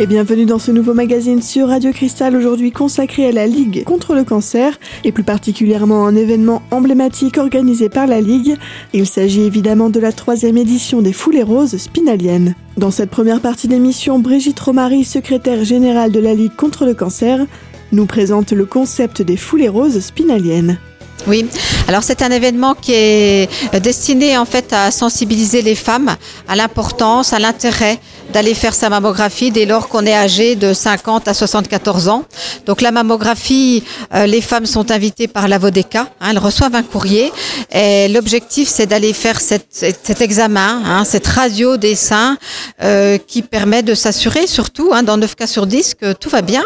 et bienvenue dans ce nouveau magazine sur Radio Cristal aujourd'hui consacré à la Ligue contre le cancer et plus particulièrement un événement emblématique organisé par la Ligue. Il s'agit évidemment de la troisième édition des Foulées Roses spinaliennes. Dans cette première partie d'émission, Brigitte Romary, secrétaire générale de la Ligue contre le cancer, nous présente le concept des Foulées Roses spinaliennes. Oui, alors c'est un événement qui est destiné en fait à sensibiliser les femmes à l'importance, à l'intérêt d'aller faire sa mammographie dès lors qu'on est âgé de 50 à 74 ans. Donc la mammographie, euh, les femmes sont invitées par la Vodeka, hein, elles reçoivent un courrier et l'objectif c'est d'aller faire cet examen, hein, cette radio des seins euh, qui permet de s'assurer surtout hein, dans 9 cas sur 10 que tout va bien,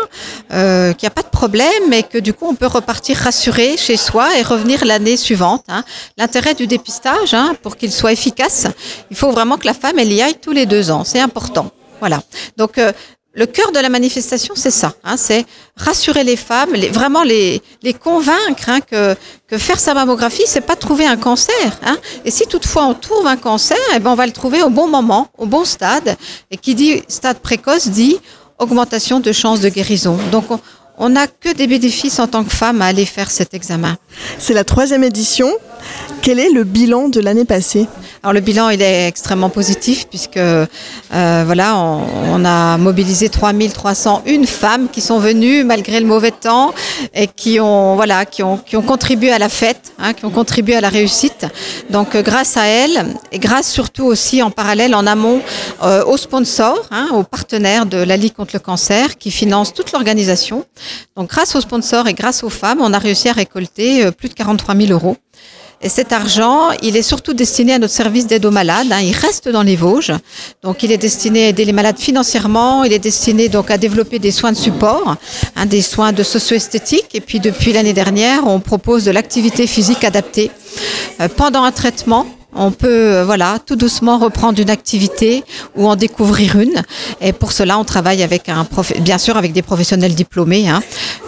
euh, qu'il n'y a pas de problème et que du coup on peut repartir rassuré chez soi et revenir l'année suivante. Hein. L'intérêt du dépistage, hein, pour qu'il soit efficace, il faut vraiment que la femme elle y aille tous les deux ans. C'est important. Voilà. Donc euh, le cœur de la manifestation, c'est ça. Hein, c'est rassurer les femmes, vraiment les, les convaincre hein, que, que faire sa mammographie, c'est pas trouver un cancer. Hein. Et si toutefois on trouve un cancer, eh ben on va le trouver au bon moment, au bon stade. Et qui dit stade précoce dit augmentation de chances de guérison. Donc on, on n'a que des bénéfices en tant que femme à aller faire cet examen. C'est la troisième édition. Quel est le bilan de l'année passée alors le bilan il est extrêmement positif puisque euh, voilà on, a mobilisé 3301 femmes qui sont venues malgré le mauvais temps et qui ont voilà qui ont qui ont contribué à la fête, hein, qui ont contribué à la réussite. Donc euh, grâce à elles et grâce surtout aussi en parallèle en amont euh, aux sponsors, hein, aux partenaires de la Ligue contre le cancer qui financent toute l'organisation. Donc grâce aux sponsors et grâce aux femmes, on a réussi à récolter plus de 43 000 euros. Et cet argent, il est surtout destiné à notre service d'aide aux malades. Hein. Il reste dans les Vosges. Donc, il est destiné à aider les malades financièrement. Il est destiné donc à développer des soins de support, hein, des soins de socio-esthétique. Et puis, depuis l'année dernière, on propose de l'activité physique adaptée euh, pendant un traitement on peut, euh, voilà, tout doucement reprendre une activité ou en découvrir une. Et pour cela, on travaille avec un prof... bien sûr avec des professionnels diplômés hein,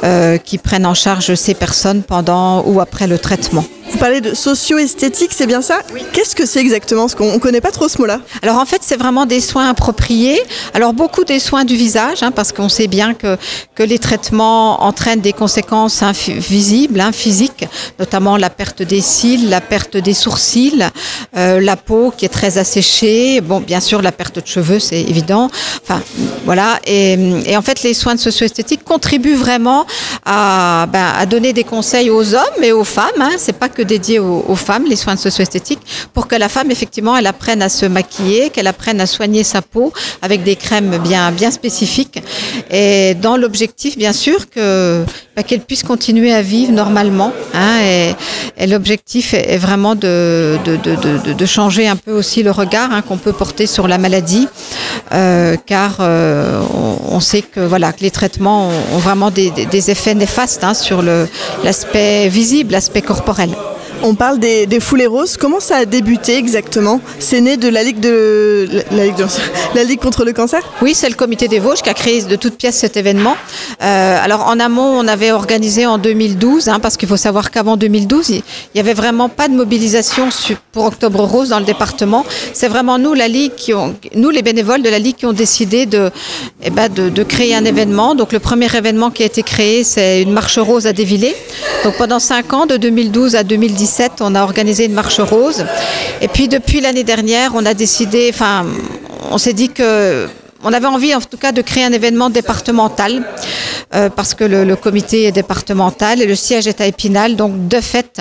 euh, qui prennent en charge ces personnes pendant ou après le traitement. Vous parlez de socio-esthétique, c'est bien ça? Qu'est-ce que c'est exactement? Parce qu'on ne connaît pas trop ce mot-là. Alors en fait, c'est vraiment des soins appropriés. Alors beaucoup des soins du visage, hein, parce qu'on sait bien que, que les traitements entraînent des conséquences visibles, hein, physiques, notamment la perte des cils, la perte des sourcils, euh, la peau qui est très asséchée. Bon, bien sûr, la perte de cheveux, c'est évident. Enfin, voilà. Et, et, en fait, les soins de socio-esthétique contribuent vraiment à, ben, à donner des conseils aux hommes et aux femmes. Hein. C'est pas que dédié aux, femmes, les soins de socio-esthétique, pour que la femme, effectivement, elle apprenne à se maquiller, qu'elle apprenne à soigner sa peau avec des crèmes bien, bien spécifiques. Et dans l'objectif, bien sûr, que bah, qu'elle puisse continuer à vivre normalement. Hein, et, l'objectif est, vraiment de, de, de, de, changer un peu aussi le regard hein, qu'on peut porter sur la maladie, euh, car euh, on, sait que voilà que les traitements ont, ont vraiment des, des, effets néfastes hein, sur l'aspect visible, l'aspect corporel. On parle des, des, foulées roses. Comment ça a débuté exactement? C'est né de la Ligue de la, Ligue, contre le cancer? Oui, c'est le Comité des Vosges qui a créé de toutes pièces cet événement. Euh, alors en amont, on avait organisé en 2012, hein, parce qu'il faut savoir qu'avant 2012, il n'y avait vraiment pas de mobilisation pour Octobre Rose dans le département. C'est vraiment nous, la Ligue, qui nous les bénévoles de la Ligue, qui ont décidé de, eh ben, de créer un événement. Donc le premier événement qui a été créé, c'est une marche rose à Dévillé. Donc pendant cinq ans, de 2012 à 2017 on a organisé une marche rose. Et puis depuis l'année dernière, on a décidé, enfin, on s'est dit que on avait envie en tout cas de créer un événement départemental euh, parce que le, comité est départemental et le siège est à Épinal. Donc de fait,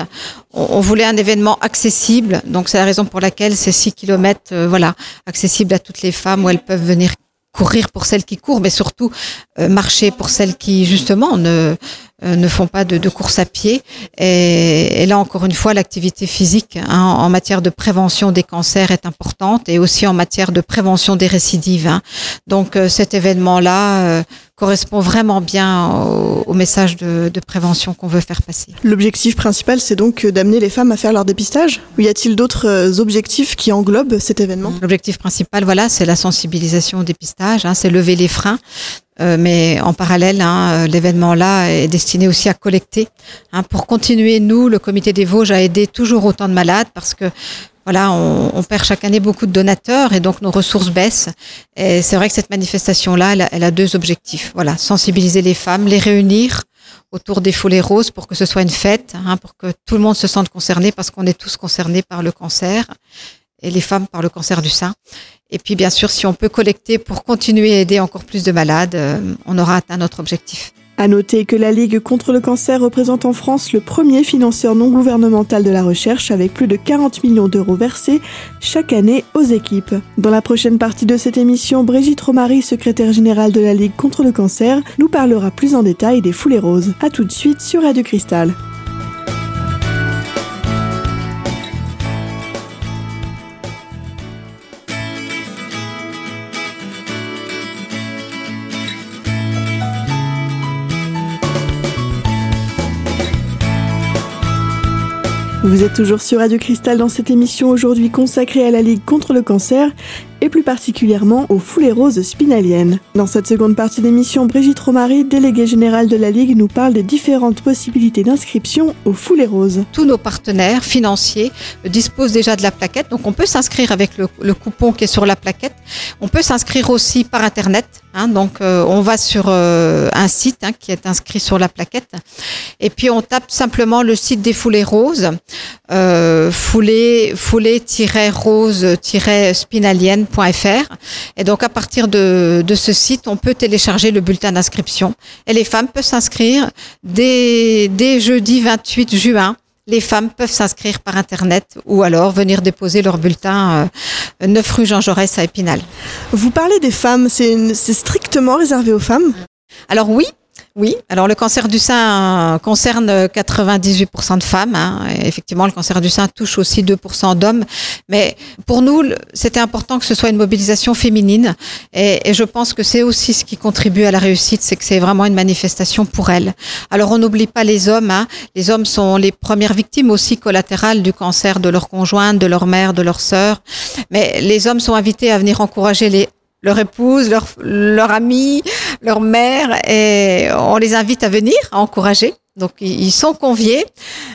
on, voulait un événement accessible. Donc c'est la raison pour laquelle ces 6 kilomètres, euh, voilà, accessibles à toutes les femmes où elles peuvent venir courir pour celles qui courent, mais surtout euh, marcher pour celles qui justement ne ne font pas de, de, course à pied. Et, et là, encore une fois, l'activité physique hein, en matière de prévention des cancers est importante et aussi en matière de prévention des récidives. Hein. Donc, euh, cet événement-là euh, correspond vraiment bien au, au message de, de prévention qu'on veut faire passer. L'objectif principal, c'est donc d'amener les femmes à faire leur dépistage Ou y a-t-il d'autres objectifs qui englobent cet événement? L'objectif principal, voilà, c'est la sensibilisation au dépistage, hein, c'est lever les freins. Euh, mais en parallèle, hein, l'événement-là est destiné aussi à collecter hein, pour continuer, nous, le comité des Vosges, à aider toujours autant de malades parce que voilà, on, on, perd chaque année beaucoup de donateurs et donc nos ressources baissent. Et c'est vrai que cette manifestation-là, elle, elle, a deux objectifs. Voilà, sensibiliser les femmes, les réunir autour des foulées roses pour que ce soit une fête, hein, pour que tout le monde se sente concerné parce qu'on est tous concernés par le cancer et les femmes par le cancer du sein. Et puis bien sûr, si on peut collecter pour continuer à aider encore plus de malades, euh, on aura atteint notre objectif. À noter que la Ligue contre le cancer représente en France le premier financeur non gouvernemental de la recherche avec plus de 40 millions d'euros versés chaque année aux équipes. Dans la prochaine partie de cette émission, Brigitte Romary, secrétaire générale de la Ligue contre le cancer, nous parlera plus en détail des foulées roses. A tout de suite sur Radio Cristal. Vous êtes toujours sur Radio Cristal dans cette émission aujourd'hui consacrée à la Ligue contre le cancer et plus particulièrement aux foulées roses spinaliennes. Dans cette seconde partie d'émission, Brigitte Romary, déléguée générale de la Ligue, nous parle des différentes possibilités d'inscription aux foulées roses. Tous nos partenaires financiers disposent déjà de la plaquette, donc on peut s'inscrire avec le, coupon qui est sur la plaquette. On peut s'inscrire aussi par Internet, hein, donc euh, on va sur euh, un site hein, qui est inscrit sur la plaquette, et puis on tape simplement le site des foulées roses, euh, foulée, et donc à partir de, de, ce site, on peut télécharger le bulletin d'inscription. Et les femmes peuvent s'inscrire dès, dès jeudi 28 juin. Les femmes peuvent s'inscrire par Internet ou alors venir déposer leur bulletin euh, 9 rue Jean Jaurès à Épinal. Vous parlez des femmes, c'est strictement réservé aux femmes? Alors oui, oui, alors le cancer du sein concerne 98% de femmes. Hein. effectivement, le cancer du sein touche aussi 2% d'hommes. Mais pour nous, c'était important que ce soit une mobilisation féminine. Et, et je pense que c'est aussi ce qui contribue à la réussite, c'est que c'est vraiment une manifestation pour elles. Alors on n'oublie pas les hommes. Hein. Les hommes sont les premières victimes aussi collatérales du cancer de leur conjointe, de leur mère, de leur sœur. Mais les hommes sont invités à venir encourager les leur épouse, leur, leur ami, leur mère, et on les invite à venir, à encourager. Donc ils sont conviés.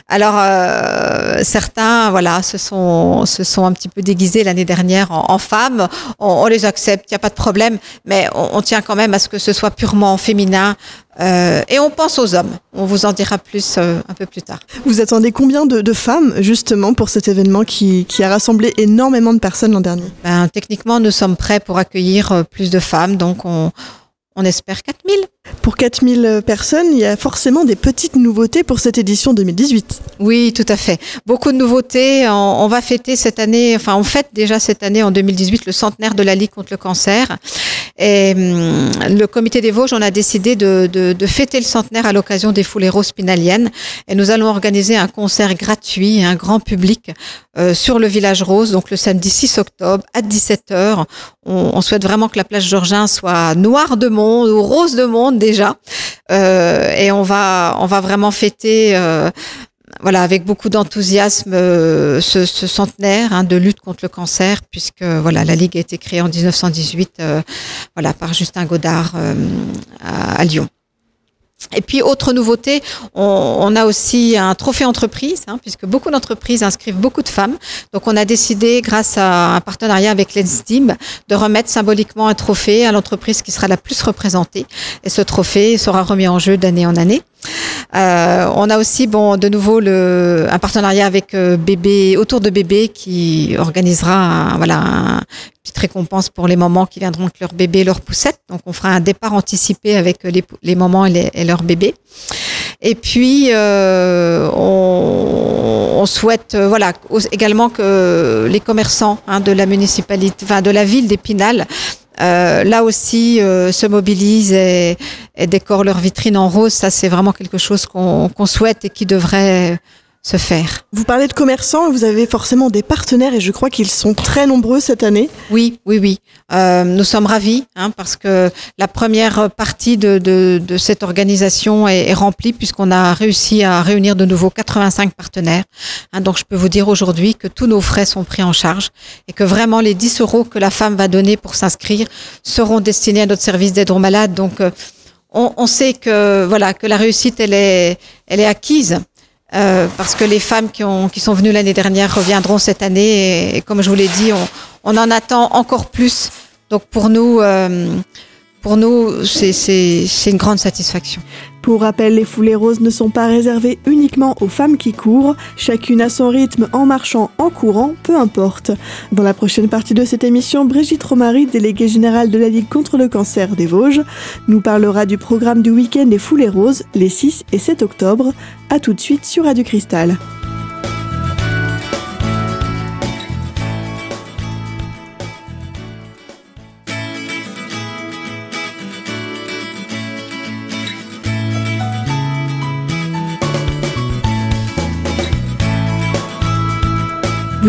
Alors euh, certains, voilà, se sont se sont un petit peu déguisés l'année dernière en, en femmes. On, on, les accepte, il n'y a pas de problème, mais on, on, tient quand même à ce que ce soit purement féminin. Euh, et on pense aux hommes. On vous en dira plus euh, un peu plus tard. Vous attendez combien de, de, femmes justement pour cet événement qui, qui a rassemblé énormément de personnes l'an dernier? Ben, Techniquement, nous sommes prêts pour accueillir euh, plus de femmes, donc on on espère 4000. Pour 4000 personnes, il y a forcément des petites nouveautés pour cette édition 2018. Oui, tout à fait. Beaucoup de nouveautés. On, va fêter cette année, enfin on fête déjà cette année en 2018 le centenaire de la Ligue contre le cancer. Et hum, le comité des Vosges, on a décidé de, de, de fêter le centenaire à l'occasion des foulées spinaliennes. Et nous allons organiser un concert gratuit, un grand public, euh, sur le village rose, donc le samedi 6 octobre à 17h. On, on souhaite vraiment que la plage Georgin soit noire de monde ou rose de monde déjà. Euh, et on va, vraiment fêter. Euh, voilà, avec beaucoup d'enthousiasme, euh, ce, ce, centenaire hein, de lutte contre le cancer, puisque voilà, la Ligue a été créée en 1918, euh, voilà, par Justin Godard euh, à, Lyon. Et puis, autre nouveauté, on, a aussi un trophée entreprise, hein, puisque beaucoup d'entreprises inscrivent beaucoup de femmes. Donc, on a décidé, grâce à un partenariat avec l'ENSTIM, de remettre symboliquement un trophée à l'entreprise qui sera la plus représentée. Et ce trophée sera remis en jeu d'année en année. Euh, on a aussi, bon, de nouveau, le, un partenariat avec euh, Bébé, autour de Bébé, qui organisera, voilà, un, petite récompense pour les mamans qui viendront avec leur bébé, leur poussette. Donc, on fera un départ anticipé avec les, les mamans et, les, et leurs bébés. Et puis, euh, on, on, souhaite, euh, voilà, également que les commerçants hein, de la municipalité, enfin de la ville d'Épinal, euh, là aussi euh, se mobilisent et, et, décorent leur vitrine en rose. Ça, c'est vraiment quelque chose qu'on qu souhaite et qui devrait se faire. Vous parlez de commerçants, vous avez forcément des partenaires et je crois qu'ils sont très nombreux cette année. Oui, oui, oui. Euh, nous sommes ravis hein, parce que la première partie de, de, de cette organisation est, est remplie puisqu'on a réussi à réunir de nouveau 85 partenaires. Hein, donc je peux vous dire aujourd'hui que tous nos frais sont pris en charge et que vraiment les 10 euros que la femme va donner pour s'inscrire seront destinés à notre service d'aide aux malades. Donc euh, on, on, sait que voilà que la réussite elle est elle est acquise. Parce que les femmes qui, ont, qui sont venues l'année dernière reviendront cette année. Et, comme je vous l'ai dit, on, on, en attend encore plus. Donc pour nous, pour nous, c'est une grande satisfaction. Pour rappel, les foulées roses ne sont pas réservées uniquement aux femmes qui courent, chacune à son rythme en marchant, en courant, peu importe. Dans la prochaine partie de cette émission, Brigitte Romary, déléguée générale de la Ligue contre le cancer des Vosges, nous parlera du programme du week-end des foulées roses les 6 et 7 octobre. A tout de suite sur Radio Cristal.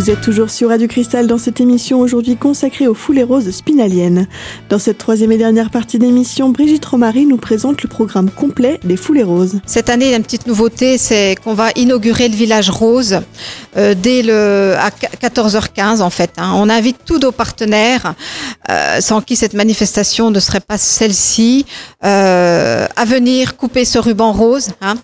Vous êtes toujours sur Radio Cristal dans cette émission aujourd'hui consacrée aux foulées roses spinaliennes. Dans cette troisième et dernière partie d'émission, Brigitte Romary nous présente le programme complet des foulées roses. Cette année, il une petite nouveauté, c'est qu'on va inaugurer le village rose euh, dès le à 14h15 en fait. Hein. On invite tous nos partenaires, euh, sans qui cette manifestation ne serait pas celle-ci, euh, à venir couper ce ruban rose. Hein.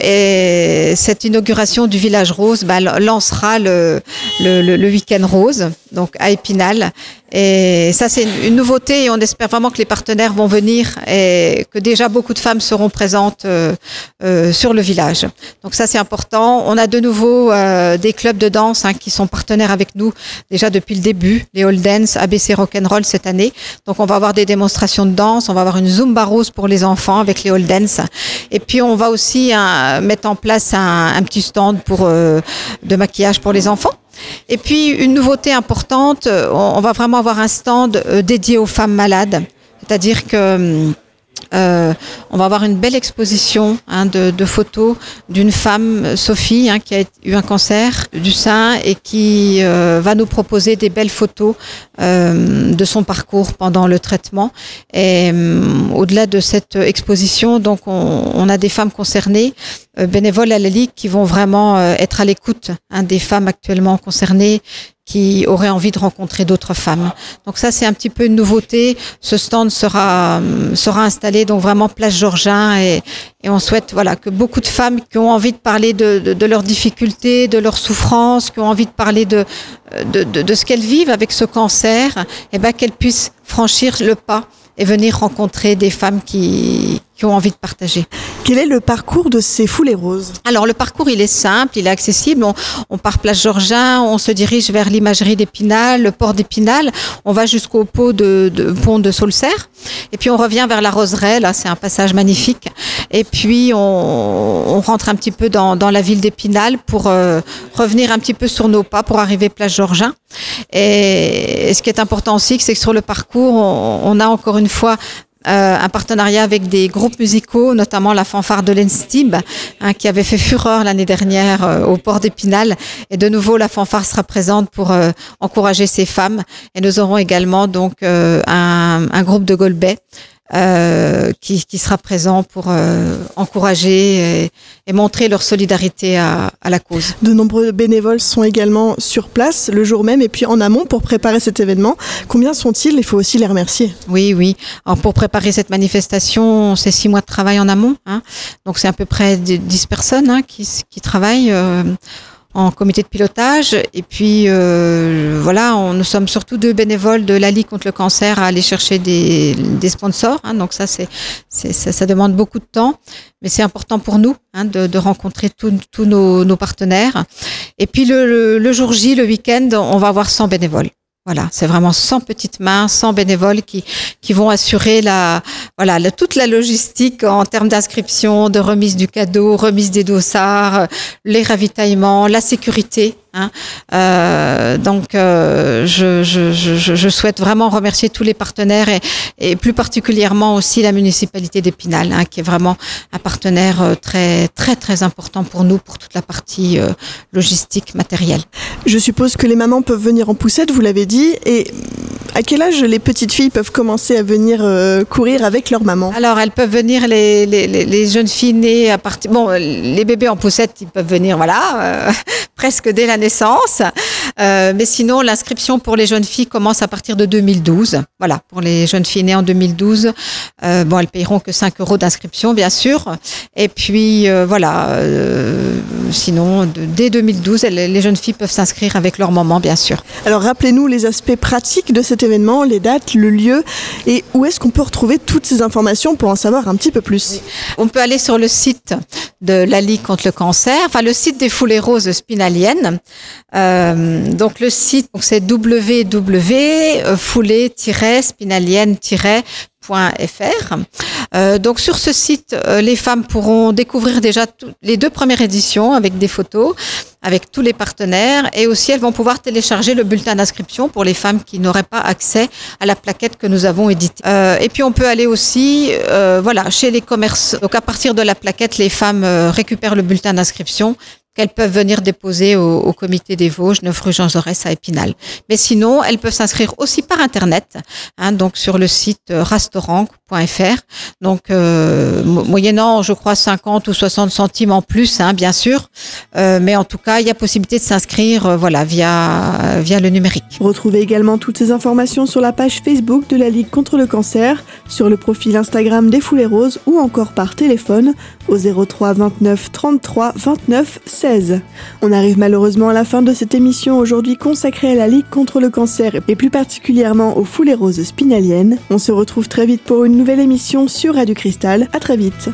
et cette inauguration du village rose bah, lancera le le, week-end rose, donc à Épinal. Et ça, c'est une, nouveauté et on espère vraiment que les partenaires vont venir et que déjà beaucoup de femmes seront présentes euh, euh, sur le village. Donc ça, c'est important. On a de nouveau euh, des clubs de danse hein, qui sont partenaires avec nous déjà depuis le début, les All Dance, ABC Rock'n'Roll cette année. Donc on va avoir des démonstrations de danse, on va avoir une Zumba Rose pour les enfants avec les All Dance. Et puis on va aussi hein, mettre en place un, un petit stand pour de maquillage pour les enfants. Et puis une nouveauté importante, on, va vraiment avoir un stand euh, dédié aux femmes malades. C'est-à-dire que hum, euh, on va avoir une belle exposition hein, de, photos d'une femme, Sophie, hein, qui a eu un cancer du sein et qui euh, va nous proposer des belles photos euh, de son parcours pendant le traitement. Et au-delà de cette exposition, donc on, a des femmes concernées, bénévoles à la Ligue, qui vont vraiment être à l'écoute hein, des femmes actuellement concernées qui auraient envie de rencontrer d'autres femmes. Donc ça, c'est un petit peu une nouveauté. Ce stand sera sera installé donc vraiment place Georgin et, et on souhaite voilà que beaucoup de femmes qui ont envie de parler de, de, de leurs difficultés, de leurs souffrances, qui ont envie de parler de de, de ce qu'elles vivent avec ce cancer, et eh ben qu'elles puissent franchir le pas et venir rencontrer des femmes qui, qui ont envie de partager. Quel est le parcours de ces foulées roses? Alors le parcours il est simple, il est accessible. On, on part place Georgin, on se dirige vers l'imagerie d'Épinal, le port d'Épinal, on va jusqu'au pont de, de, pont de Saulcerre, et puis on revient vers la Roseraie. Là c'est un passage magnifique. Et puis on, on rentre un petit peu dans, dans la ville d'Épinal pour euh, revenir un petit peu sur nos pas pour arriver place Georgin. Et, ce qui est important aussi, c'est que sur le parcours, on, on a encore une fois euh, un partenariat avec des groupes musicaux, notamment la fanfare de l'Enstib, hein, qui avait fait fureur l'année dernière euh, au port d'Épinal. Et de nouveau, la fanfare sera présente pour euh, encourager ces femmes. Et nous aurons également donc un, un, groupe de Golbet euh, qui, qui, sera présent pour euh, encourager et, et, montrer leur solidarité à, à, la cause. De nombreux bénévoles sont également sur place le jour même et puis en amont pour préparer cet événement. Combien sont-ils? Il faut aussi les remercier. Oui, oui. Alors pour préparer cette manifestation, c'est six mois de travail en amont. Hein. Donc c'est à peu près dix personnes hein, qui, qui travaillent. Euh, en comité de pilotage. Et puis euh, voilà, on, nous sommes surtout deux bénévoles de la Ligue contre le cancer à aller chercher des, des sponsors. Hein, donc ça, c'est, ça, ça, demande beaucoup de temps, mais c'est important pour nous hein, de, de, rencontrer tous nos, nos, partenaires. Et puis le, le, le jour J, le week-end, on va avoir 100 bénévoles. Voilà, c'est vraiment 100 petites mains, 100 bénévoles qui, qui vont assurer la, voilà, toute la logistique en termes d'inscription, de remise du cadeau, remise des dossards, les ravitaillements, la sécurité. Hein. Euh, donc, euh, je, je, je, je, souhaite vraiment remercier tous les partenaires et, et plus particulièrement aussi la municipalité d'Épinal, hein, qui est vraiment un partenaire euh, très très très important pour nous pour toute la partie euh, logistique matérielle. Je suppose que les mamans peuvent venir en poussette, vous l'avez dit, et à quel âge les petites filles peuvent commencer à venir euh, courir avec leur maman Alors, elles peuvent venir, les, les, les, jeunes filles nées à partir... Bon, les bébés en poussette, ils peuvent venir, voilà, presque dès la naissance. Euh, mais sinon, l'inscription pour les jeunes filles commence à partir de 2012. Voilà, pour les jeunes filles nées en 2012, euh, bon, elles payeront que 5 euros d'inscription, bien sûr. Et puis, euh, voilà, euh, sinon, de- dès 2012, elles- les jeunes filles peuvent s'inscrire avec leur maman, bien sûr. Alors rappelez-nous les aspects pratiques de cet événement, les dates, le lieu et où est-ce qu'on peut retrouver toutes ces informations pour en savoir un petit peu plus? On peut aller sur le site de la Ligue contre le cancer, enfin le site des foulées roses spinaliennes. Euh, donc le site, c'est www.foulée-spinalienne-.fr. Euh, donc sur ce site, euh, les femmes pourront découvrir déjà les deux premières éditions avec des photos, avec tous les partenaires, et aussi elles vont pouvoir télécharger le bulletin d'inscription pour les femmes qui n'auraient pas accès à la plaquette que nous avons éditée. Et puis on peut aller aussi, voilà, chez les commerces. Donc à partir de la plaquette, les femmes récupèrent le bulletin d'inscription qu'elles peuvent venir déposer au, au comité des Vosges, 9 rue Jean Jaurès à Épinal. Mais sinon, elles peuvent s'inscrire aussi par Internet, hein, donc sur le site euh, restaurant.fr. Donc, euh, mo- moyennant, je crois, 50 ou 60 centimes en plus, hein, bien sûr. Euh, mais en tout cas, il y a possibilité de s'inscrire euh, voilà, via, via le numérique. Retrouvez également toutes ces informations sur la page Facebook de la Ligue contre le cancer, sur le profil Instagram des Foulées Roses ou encore par téléphone au 03 29 33 29 16. On arrive malheureusement à la fin de cette émission aujourd'hui consacrée à la Ligue contre le cancer et plus particulièrement aux Foulées Roses spinaliennes. On se retrouve très vite pour une nouvelle émission sur Radio Cristal. À très vite.